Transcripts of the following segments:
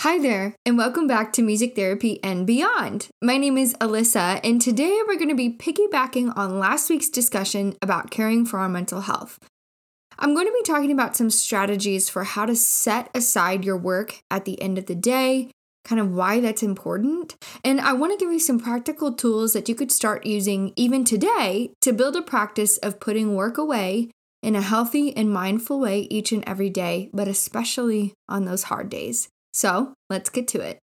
Hi there, and welcome back to Music Therapy and Beyond. My name is Alyssa, and today we're going to be piggybacking on last week's discussion about caring for our mental health. I'm going to be talking about some strategies for how to set aside your work at the end of the day, kind of why that's important, and I want to give you some practical tools that you could start using even today to build a practice of putting work away in a healthy and mindful way each and every day, but especially on those hard days. So let's get to it.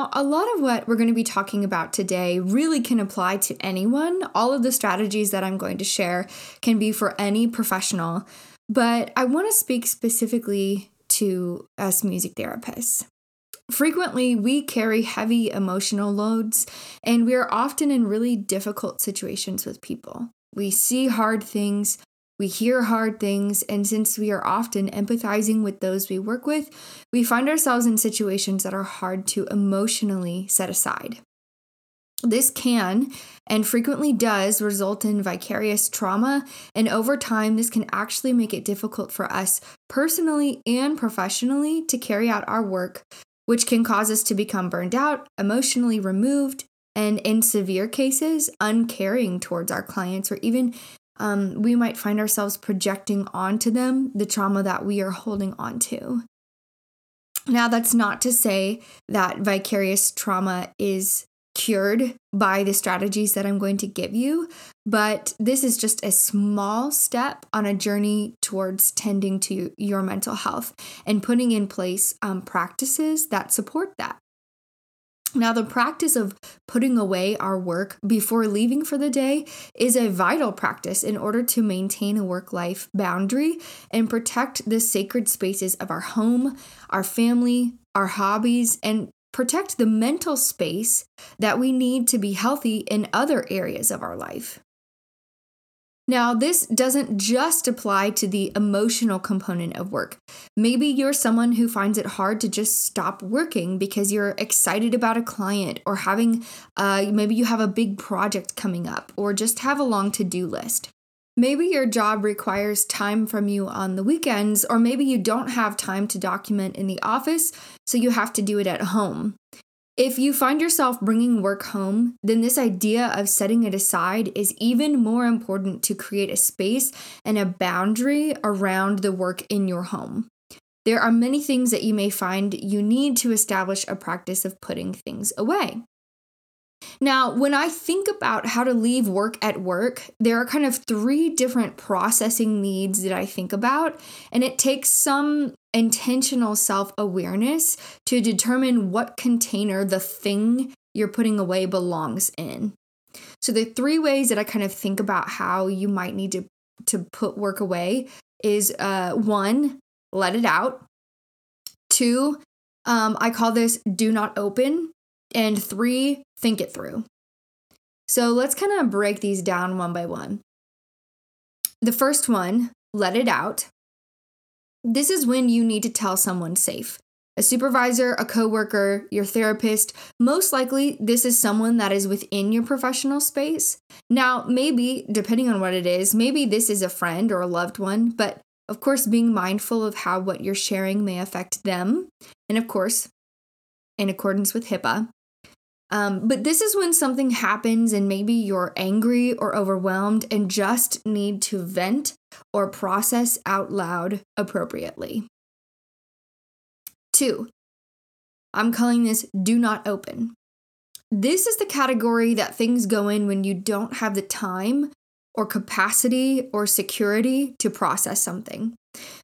Now, a lot of what we're going to be talking about today really can apply to anyone. All of the strategies that I'm going to share can be for any professional, but I want to speak specifically to us music therapists. Frequently, we carry heavy emotional loads, and we are often in really difficult situations with people. We see hard things, we hear hard things, and since we are often empathizing with those we work with, we find ourselves in situations that are hard to emotionally set aside. This can and frequently does result in vicarious trauma, and over time, this can actually make it difficult for us personally and professionally to carry out our work, which can cause us to become burned out, emotionally removed, and in severe cases, uncaring towards our clients or even um, we might find ourselves projecting onto them the trauma that we are holding on to. Now, that's not to say that vicarious trauma is cured by the strategies that I'm going to give you, but this is just a small step on a journey towards tending to your mental health and putting in place um, practices that support that. Now, the practice of putting away our work before leaving for the day is a vital practice in order to maintain a work life boundary and protect the sacred spaces of our home, our family, our hobbies, and protect the mental space that we need to be healthy in other areas of our life. Now, this doesn't just apply to the emotional component of work. Maybe you're someone who finds it hard to just stop working because you're excited about a client or having, uh, maybe you have a big project coming up or just have a long to do list. Maybe your job requires time from you on the weekends, or maybe you don't have time to document in the office, so you have to do it at home. If you find yourself bringing work home, then this idea of setting it aside is even more important to create a space and a boundary around the work in your home. There are many things that you may find you need to establish a practice of putting things away. Now, when I think about how to leave work at work, there are kind of three different processing needs that I think about, and it takes some intentional self awareness to determine what container the thing you're putting away belongs in. So, the three ways that I kind of think about how you might need to, to put work away is uh, one, let it out. Two, um, I call this do not open. And three, think it through. So let's kind of break these down one by one. The first one, let it out. This is when you need to tell someone safe. A supervisor, a coworker, your therapist, most likely this is someone that is within your professional space. Now, maybe, depending on what it is, maybe this is a friend or a loved one, but of course, being mindful of how what you're sharing may affect them. And of course, in accordance with HIPAA, um, but this is when something happens and maybe you're angry or overwhelmed and just need to vent or process out loud appropriately. Two, I'm calling this do not open. This is the category that things go in when you don't have the time or capacity or security to process something.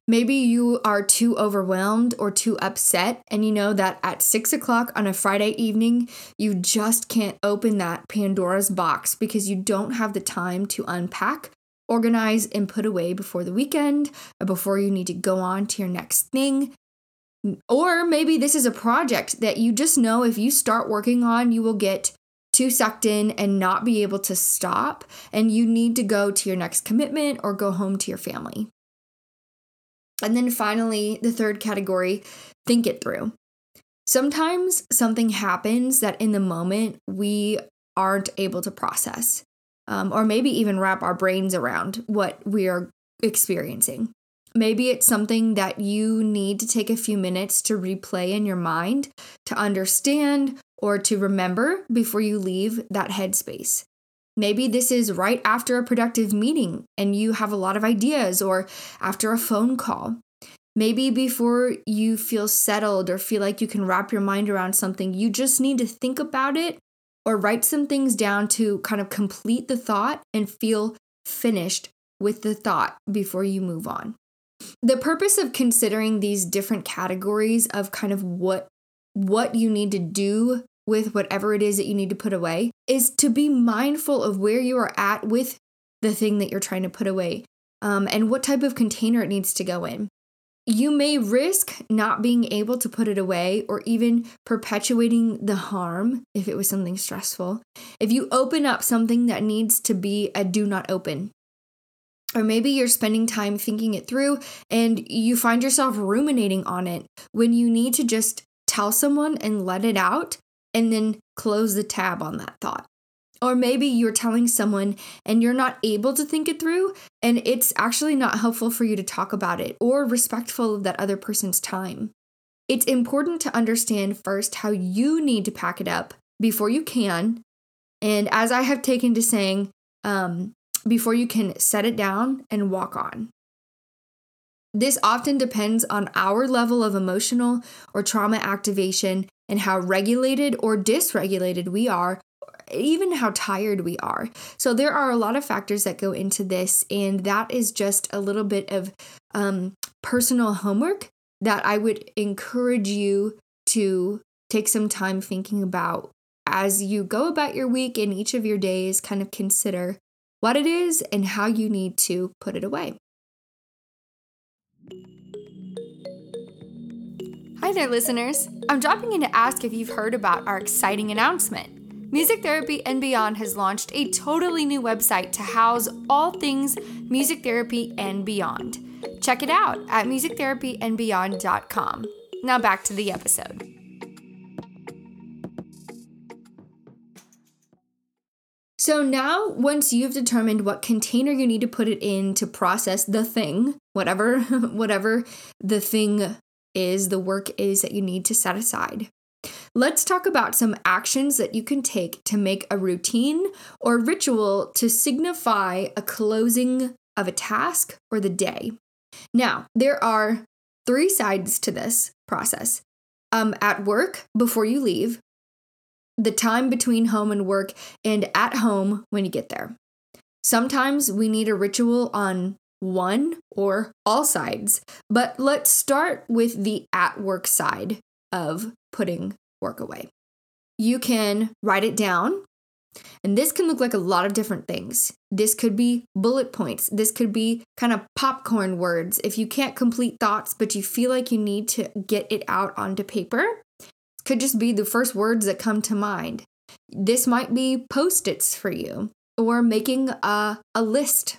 Maybe you are too overwhelmed or too upset, and you know that at six o'clock on a Friday evening, you just can't open that Pandora's box because you don't have the time to unpack, organize, and put away before the weekend before you need to go on to your next thing. Or maybe this is a project that you just know if you start working on, you will get too sucked in and not be able to stop, and you need to go to your next commitment or go home to your family. And then finally, the third category think it through. Sometimes something happens that in the moment we aren't able to process, um, or maybe even wrap our brains around what we are experiencing. Maybe it's something that you need to take a few minutes to replay in your mind to understand or to remember before you leave that headspace. Maybe this is right after a productive meeting and you have a lot of ideas, or after a phone call. Maybe before you feel settled or feel like you can wrap your mind around something, you just need to think about it or write some things down to kind of complete the thought and feel finished with the thought before you move on. The purpose of considering these different categories of kind of what what you need to do with whatever it is that you need to put away is to be mindful of where you are at with the thing that you're trying to put away um, and what type of container it needs to go in. You may risk not being able to put it away or even perpetuating the harm if it was something stressful. If you open up something that needs to be a do not open, or maybe you're spending time thinking it through and you find yourself ruminating on it when you need to just tell someone and let it out and then close the tab on that thought. Or maybe you're telling someone and you're not able to think it through, and it's actually not helpful for you to talk about it or respectful of that other person's time. It's important to understand first how you need to pack it up before you can. And as I have taken to saying, um, before you can set it down and walk on. This often depends on our level of emotional or trauma activation and how regulated or dysregulated we are, even how tired we are. So, there are a lot of factors that go into this, and that is just a little bit of um, personal homework that I would encourage you to take some time thinking about as you go about your week and each of your days, kind of consider what it is, and how you need to put it away. Hi there, listeners. I'm dropping in to ask if you've heard about our exciting announcement. Music Therapy and Beyond has launched a totally new website to house all things music therapy and beyond. Check it out at musictherapyandbeyond.com. Now back to the episode. So now, once you've determined what container you need to put it in to process the thing, whatever whatever the thing is, the work is that you need to set aside. Let's talk about some actions that you can take to make a routine or ritual to signify a closing of a task or the day. Now, there are three sides to this process. Um, at work, before you leave, the time between home and work, and at home when you get there. Sometimes we need a ritual on one or all sides, but let's start with the at work side of putting work away. You can write it down, and this can look like a lot of different things. This could be bullet points. This could be kind of popcorn words. If you can't complete thoughts, but you feel like you need to get it out onto paper, could just be the first words that come to mind. This might be post its for you or making a, a list,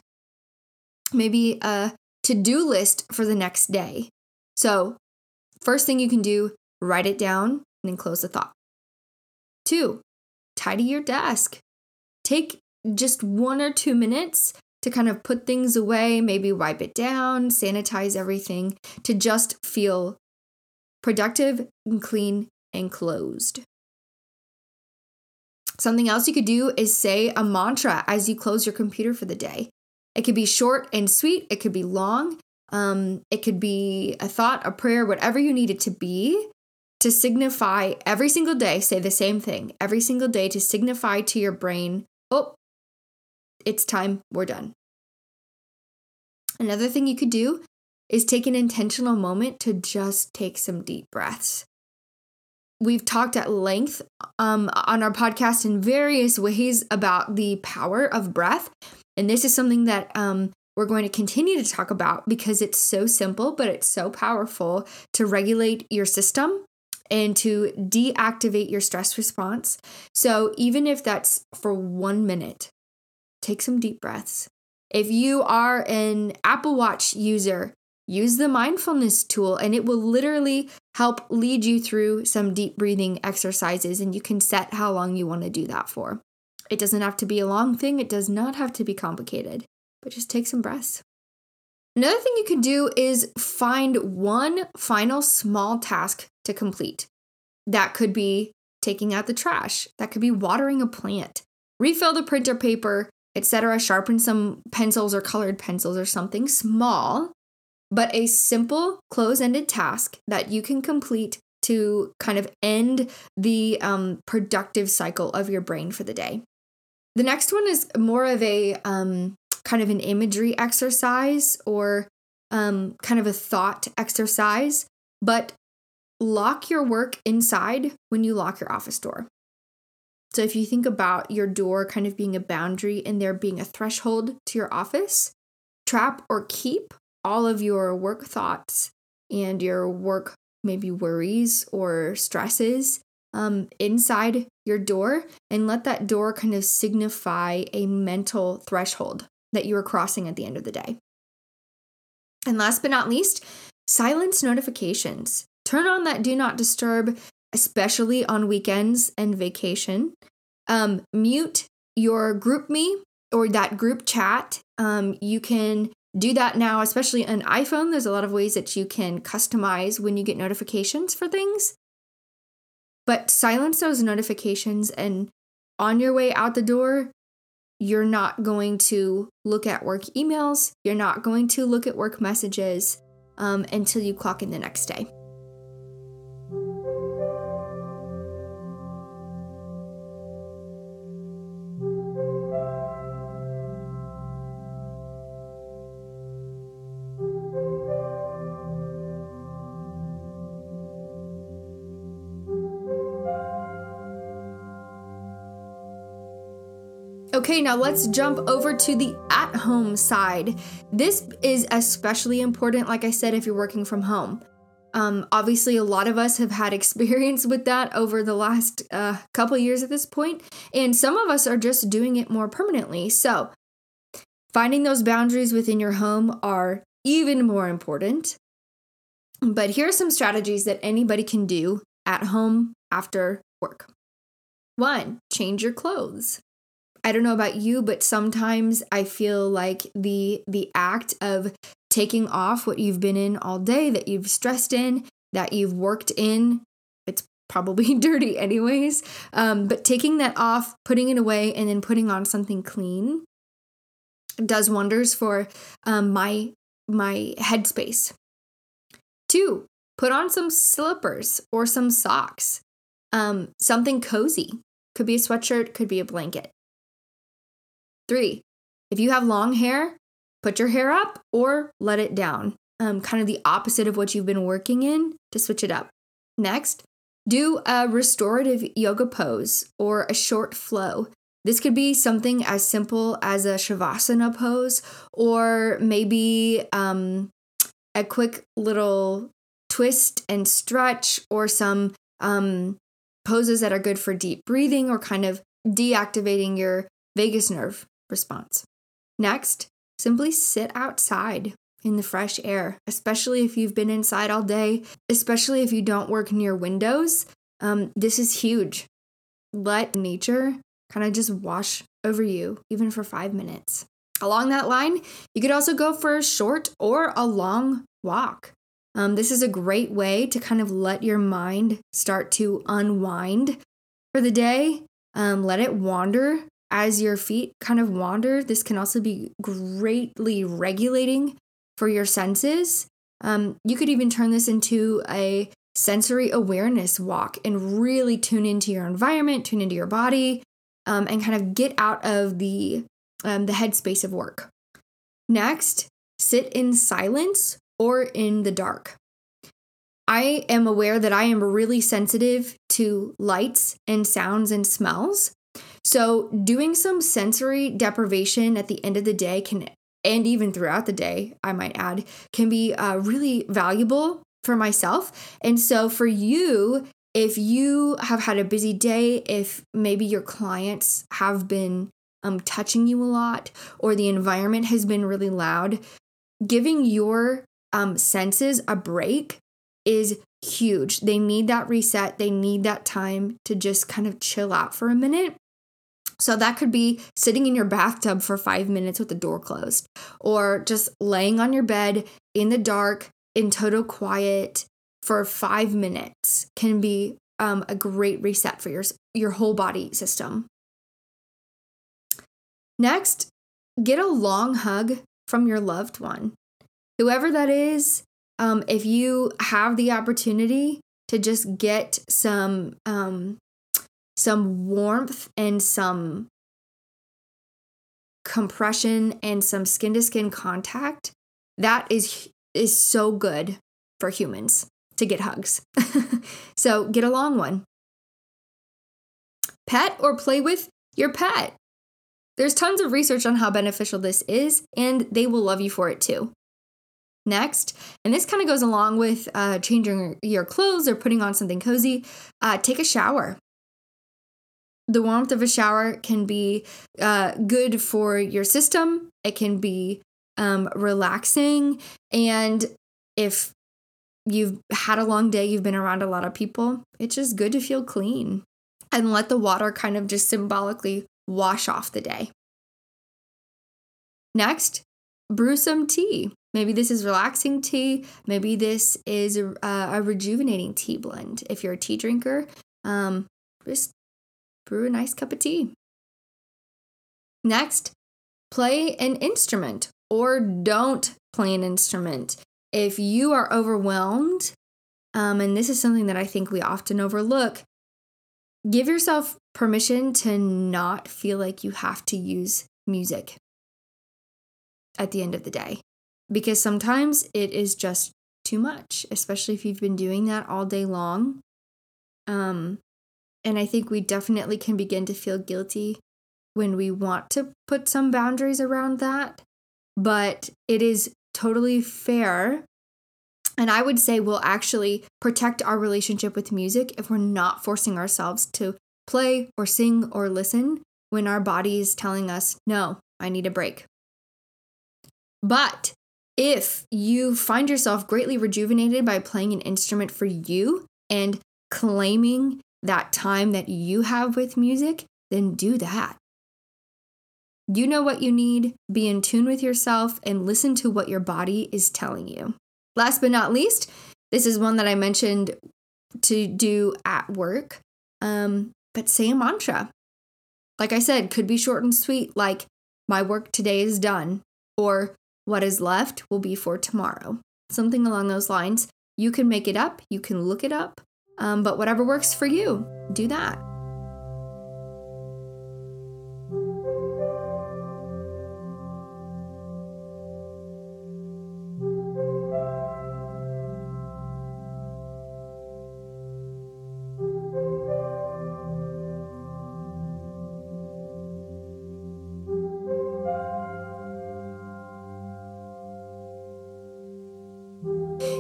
maybe a to do list for the next day. So, first thing you can do, write it down and then close the thought. Two, tidy your desk. Take just one or two minutes to kind of put things away, maybe wipe it down, sanitize everything to just feel productive and clean and closed. Something else you could do is say a mantra as you close your computer for the day. It could be short and sweet, it could be long, um, it could be a thought, a prayer, whatever you need it to be to signify every single day, say the same thing every single day to signify to your brain, oh, it's time, we're done. Another thing you could do is take an intentional moment to just take some deep breaths we've talked at length um, on our podcast in various ways about the power of breath. And this is something that um, we're going to continue to talk about because it's so simple, but it's so powerful to regulate your system and to deactivate your stress response. So, even if that's for one minute, take some deep breaths. If you are an Apple Watch user, use the mindfulness tool and it will literally help lead you through some deep breathing exercises and you can set how long you want to do that for. It doesn't have to be a long thing, it does not have to be complicated, but just take some breaths. Another thing you can do is find one final small task to complete. That could be taking out the trash, that could be watering a plant, refill the printer paper, etc. Sharpen some pencils or colored pencils or something small, but a simple close ended task that you can complete to kind of end the um, productive cycle of your brain for the day. The next one is more of a um, kind of an imagery exercise or um, kind of a thought exercise, but lock your work inside when you lock your office door. So if you think about your door kind of being a boundary and there being a threshold to your office, trap or keep all of your work thoughts and your work maybe worries or stresses um, inside your door and let that door kind of signify a mental threshold that you are crossing at the end of the day. And last but not least, silence notifications. Turn on that do not disturb, especially on weekends and vacation. Um, mute your GroupMe or that group chat. Um, you can do that now, especially on iPhone. There's a lot of ways that you can customize when you get notifications for things. But silence those notifications, and on your way out the door, you're not going to look at work emails, you're not going to look at work messages um, until you clock in the next day. Okay, now let's jump over to the at home side. This is especially important, like I said, if you're working from home. Um, obviously, a lot of us have had experience with that over the last uh, couple years at this point, and some of us are just doing it more permanently. So, finding those boundaries within your home are even more important. But here are some strategies that anybody can do at home after work. One, change your clothes. I don't know about you, but sometimes I feel like the the act of taking off what you've been in all day, that you've stressed in, that you've worked in, it's probably dirty anyways. Um, but taking that off, putting it away, and then putting on something clean does wonders for um, my my headspace. Two, put on some slippers or some socks, um, something cozy. Could be a sweatshirt, could be a blanket. Three, if you have long hair, put your hair up or let it down. Um, kind of the opposite of what you've been working in to switch it up. Next, do a restorative yoga pose or a short flow. This could be something as simple as a Shavasana pose, or maybe um, a quick little twist and stretch, or some um, poses that are good for deep breathing or kind of deactivating your vagus nerve response. Next, simply sit outside in the fresh air, especially if you've been inside all day, especially if you don't work near windows. Um, this is huge. Let nature kind of just wash over you, even for five minutes. Along that line, you could also go for a short or a long walk. Um, this is a great way to kind of let your mind start to unwind for the day. Um, let it wander as your feet kind of wander, this can also be greatly regulating for your senses. Um, you could even turn this into a sensory awareness walk and really tune into your environment, tune into your body, um, and kind of get out of the um, the headspace of work. Next, sit in silence or in the dark. I am aware that I am really sensitive to lights and sounds and smells. So, doing some sensory deprivation at the end of the day can, and even throughout the day, I might add, can be uh, really valuable for myself. And so, for you, if you have had a busy day, if maybe your clients have been um, touching you a lot or the environment has been really loud, giving your um, senses a break is huge. They need that reset, they need that time to just kind of chill out for a minute. So that could be sitting in your bathtub for five minutes with the door closed, or just laying on your bed in the dark in total quiet for five minutes can be um, a great reset for your your whole body system. Next, get a long hug from your loved one, whoever that is. Um, if you have the opportunity to just get some um, some warmth and some compression and some skin to skin contact, that is is so good for humans to get hugs. so get a long one. Pet or play with your pet. There's tons of research on how beneficial this is, and they will love you for it too. Next, and this kind of goes along with uh, changing your clothes or putting on something cozy, uh, take a shower. The warmth of a shower can be uh, good for your system, it can be um, relaxing, and if you've had a long day, you've been around a lot of people, it's just good to feel clean and let the water kind of just symbolically wash off the day. Next, brew some tea. Maybe this is relaxing tea. Maybe this is a, a rejuvenating tea blend. If you're a tea drinker, um, just brew a nice cup of tea. Next, play an instrument or don't play an instrument if you are overwhelmed, um, and this is something that I think we often overlook, give yourself permission to not feel like you have to use music at the end of the day. Because sometimes it is just too much, especially if you've been doing that all day long. Um, and I think we definitely can begin to feel guilty when we want to put some boundaries around that. But it is totally fair. And I would say we'll actually protect our relationship with music if we're not forcing ourselves to play or sing or listen when our body is telling us, no, I need a break. But if you find yourself greatly rejuvenated by playing an instrument for you and claiming that time that you have with music, then do that. You know what you need, be in tune with yourself, and listen to what your body is telling you. Last but not least, this is one that I mentioned to do at work, um, but say a mantra. Like I said, could be short and sweet, like, my work today is done, or what is left will be for tomorrow. Something along those lines. You can make it up, you can look it up, um, but whatever works for you, do that.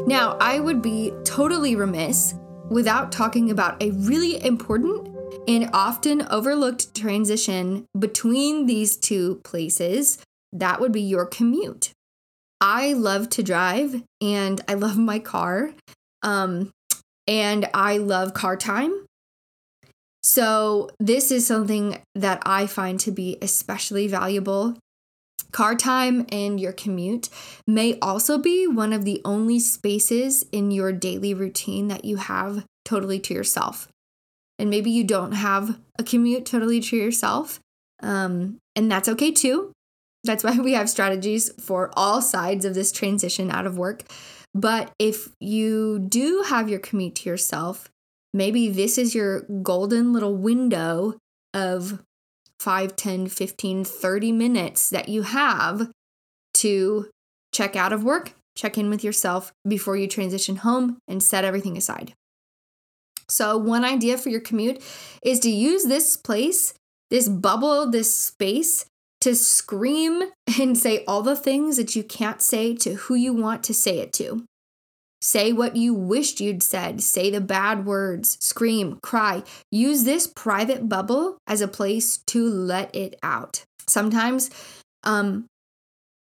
Now, I would be totally remiss without talking about a really important and often overlooked transition between these two places. That would be your commute. I love to drive and I love my car. Um, and I love car time. So, this is something that I find to be especially valuable Car time and your commute may also be one of the only spaces in your daily routine that you have totally to yourself. And maybe you don't have a commute totally to yourself, um, and that's okay too. That's why we have strategies for all sides of this transition out of work. But if you do have your commute to yourself, maybe this is your golden little window of 5, 10, 15, 30 minutes that you have to check out of work, check in with yourself before you transition home, and set everything aside. So, one idea for your commute is to use this place, this bubble, this space to scream and say all the things that you can't say to who you want to say it to. Say what you wished you'd said. Say the bad words. Scream, cry. Use this private bubble as a place to let it out. Sometimes um,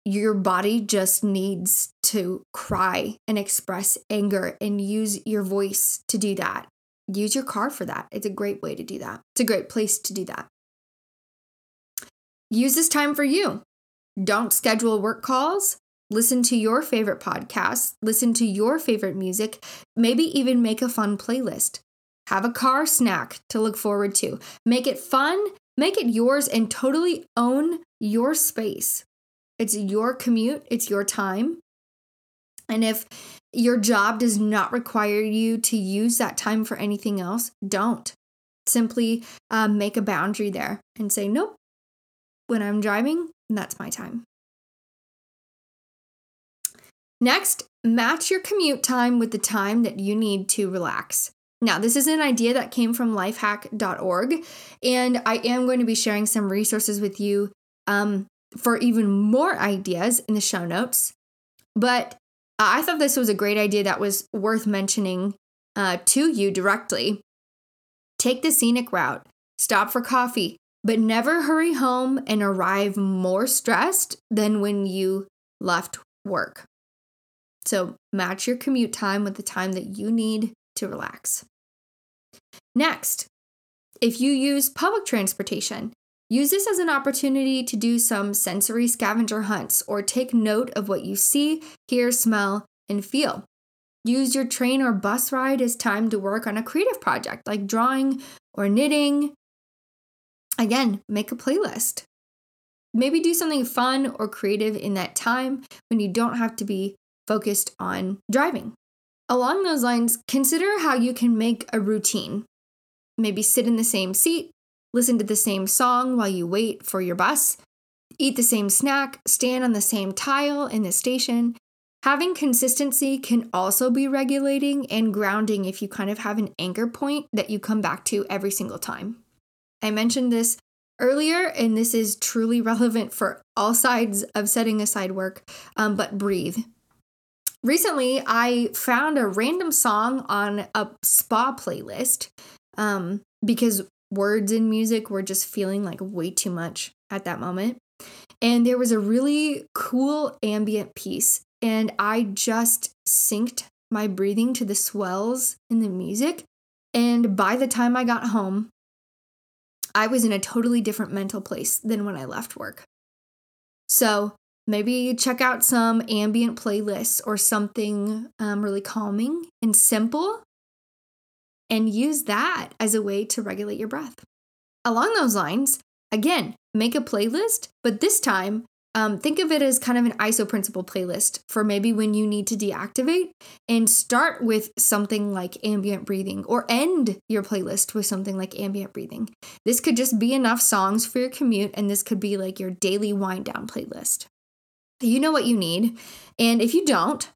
your body just needs to cry and express anger and use your voice to do that. Use your car for that. It's a great way to do that. It's a great place to do that. Use this time for you. Don't schedule work calls. Listen to your favorite podcasts, listen to your favorite music, maybe even make a fun playlist. Have a car snack to look forward to. Make it fun, make it yours, and totally own your space. It's your commute, it's your time. And if your job does not require you to use that time for anything else, don't. Simply um, make a boundary there and say, nope, when I'm driving, that's my time. Next, match your commute time with the time that you need to relax. Now, this is an idea that came from lifehack.org, and I am going to be sharing some resources with you um, for even more ideas in the show notes. But I thought this was a great idea that was worth mentioning uh, to you directly. Take the scenic route, stop for coffee, but never hurry home and arrive more stressed than when you left work. So match your commute time with the time that you need to relax. Next, if you use public transportation, use this as an opportunity to do some sensory scavenger hunts or take note of what you see, hear, smell, and feel. Use your train or bus ride as time to work on a creative project like drawing or knitting. Again, make a playlist. Maybe do something fun or creative in that time when you don't have to be focused on driving. Along those lines, consider how you can make a routine. Maybe sit in the same seat, listen to the same song while you wait for your bus, eat the same snack, stand on the same tile in the station. Having consistency can also be regulating and grounding if you kind of have an anchor point that you come back to every single time. I mentioned this earlier, and this is truly relevant for all sides of setting aside work, um, but breathe. Recently, I found a random song on a spa playlist um, because words and music were just feeling like way too much at that moment. And there was a really cool ambient piece, and I just synced my breathing to the swells in the music. And by the time I got home, I was in a totally different mental place than when I left work. So maybe check out some ambient playlists or something um, really calming and simple and use that as a way to regulate your breath. Along those lines, again, make a playlist, but this time um, think of it as kind of an ISO principle playlist for maybe when you need to deactivate and start with something like ambient breathing or end your playlist with something like ambient breathing. This could just be enough songs for your commute, and this could be like your daily wind down playlist. You know what you need. And if you don't,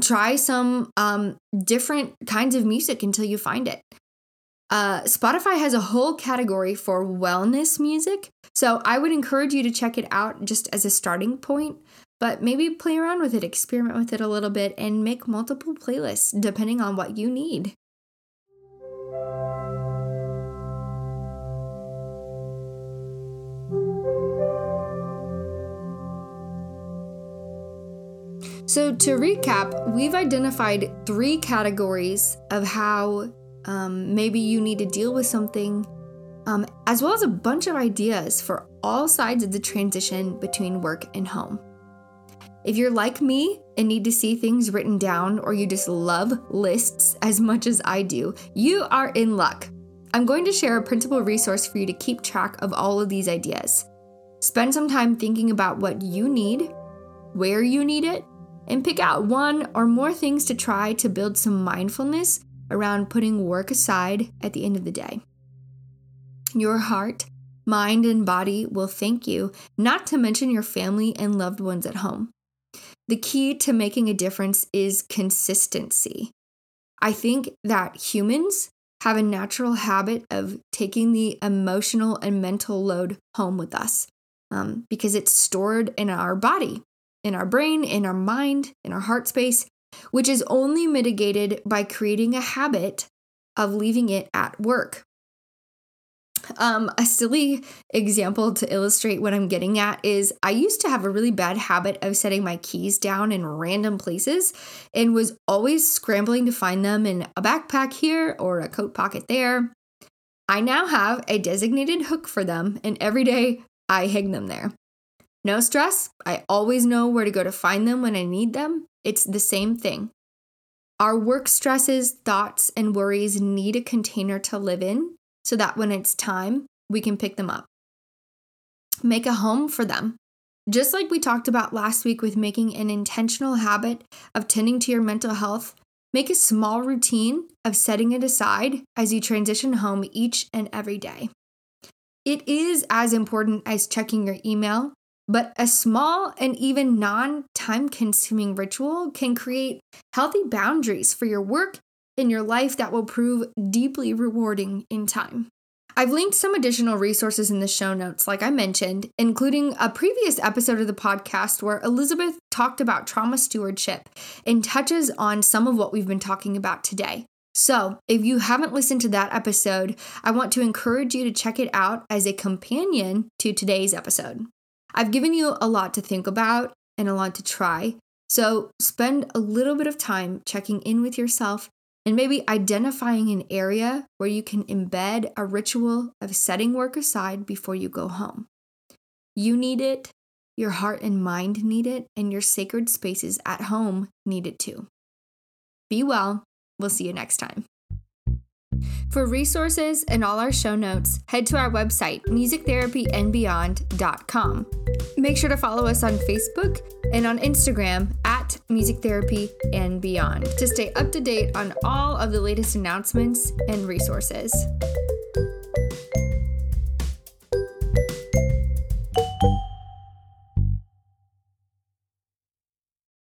try some um, different kinds of music until you find it. Uh, Spotify has a whole category for wellness music. So I would encourage you to check it out just as a starting point, but maybe play around with it, experiment with it a little bit, and make multiple playlists depending on what you need. So, to recap, we've identified three categories of how um, maybe you need to deal with something, um, as well as a bunch of ideas for all sides of the transition between work and home. If you're like me and need to see things written down, or you just love lists as much as I do, you are in luck. I'm going to share a printable resource for you to keep track of all of these ideas. Spend some time thinking about what you need, where you need it, and pick out one or more things to try to build some mindfulness around putting work aside at the end of the day. Your heart, mind, and body will thank you, not to mention your family and loved ones at home. The key to making a difference is consistency. I think that humans have a natural habit of taking the emotional and mental load home with us um, because it's stored in our body in our brain, in our mind, in our heart space, which is only mitigated by creating a habit of leaving it at work. Um, a silly example to illustrate what I'm getting at is I used to have a really bad habit of setting my keys down in random places and was always scrambling to find them in a backpack here or a coat pocket there. I now have a designated hook for them, and every day I hang them there. No stress, I always know where to go to find them when I need them. It's the same thing. Our work stresses, thoughts, and worries need a container to live in so that when it's time, we can pick them up. Make a home for them. Just like we talked about last week with making an intentional habit of tending to your mental health, make a small routine of setting it aside as you transition home each and every day. It is as important as checking your email, but a small and even non time consuming ritual can create healthy boundaries for your work in your life that will prove deeply rewarding in time. I've linked some additional resources in the show notes, like I mentioned, including a previous episode of the podcast where Elizabeth talked about trauma stewardship and touches on some of what we've been talking about today. So, if you haven't listened to that episode, I want to encourage you to check it out as a companion to today's episode. I've given you a lot to think about and a lot to try, so spend a little bit of time checking in with yourself and maybe identifying an area where you can embed a ritual of setting work aside before you go home. You need it, your heart and mind need it, and your sacred spaces at home need it too. Be well. We'll see you next time. For resources and all our show notes, head to our website, musictherapyandbeyond.com. Make sure to follow us on Facebook and on Instagram at Music Therapy and Beyond to stay up to date on all of the latest announcements and resources.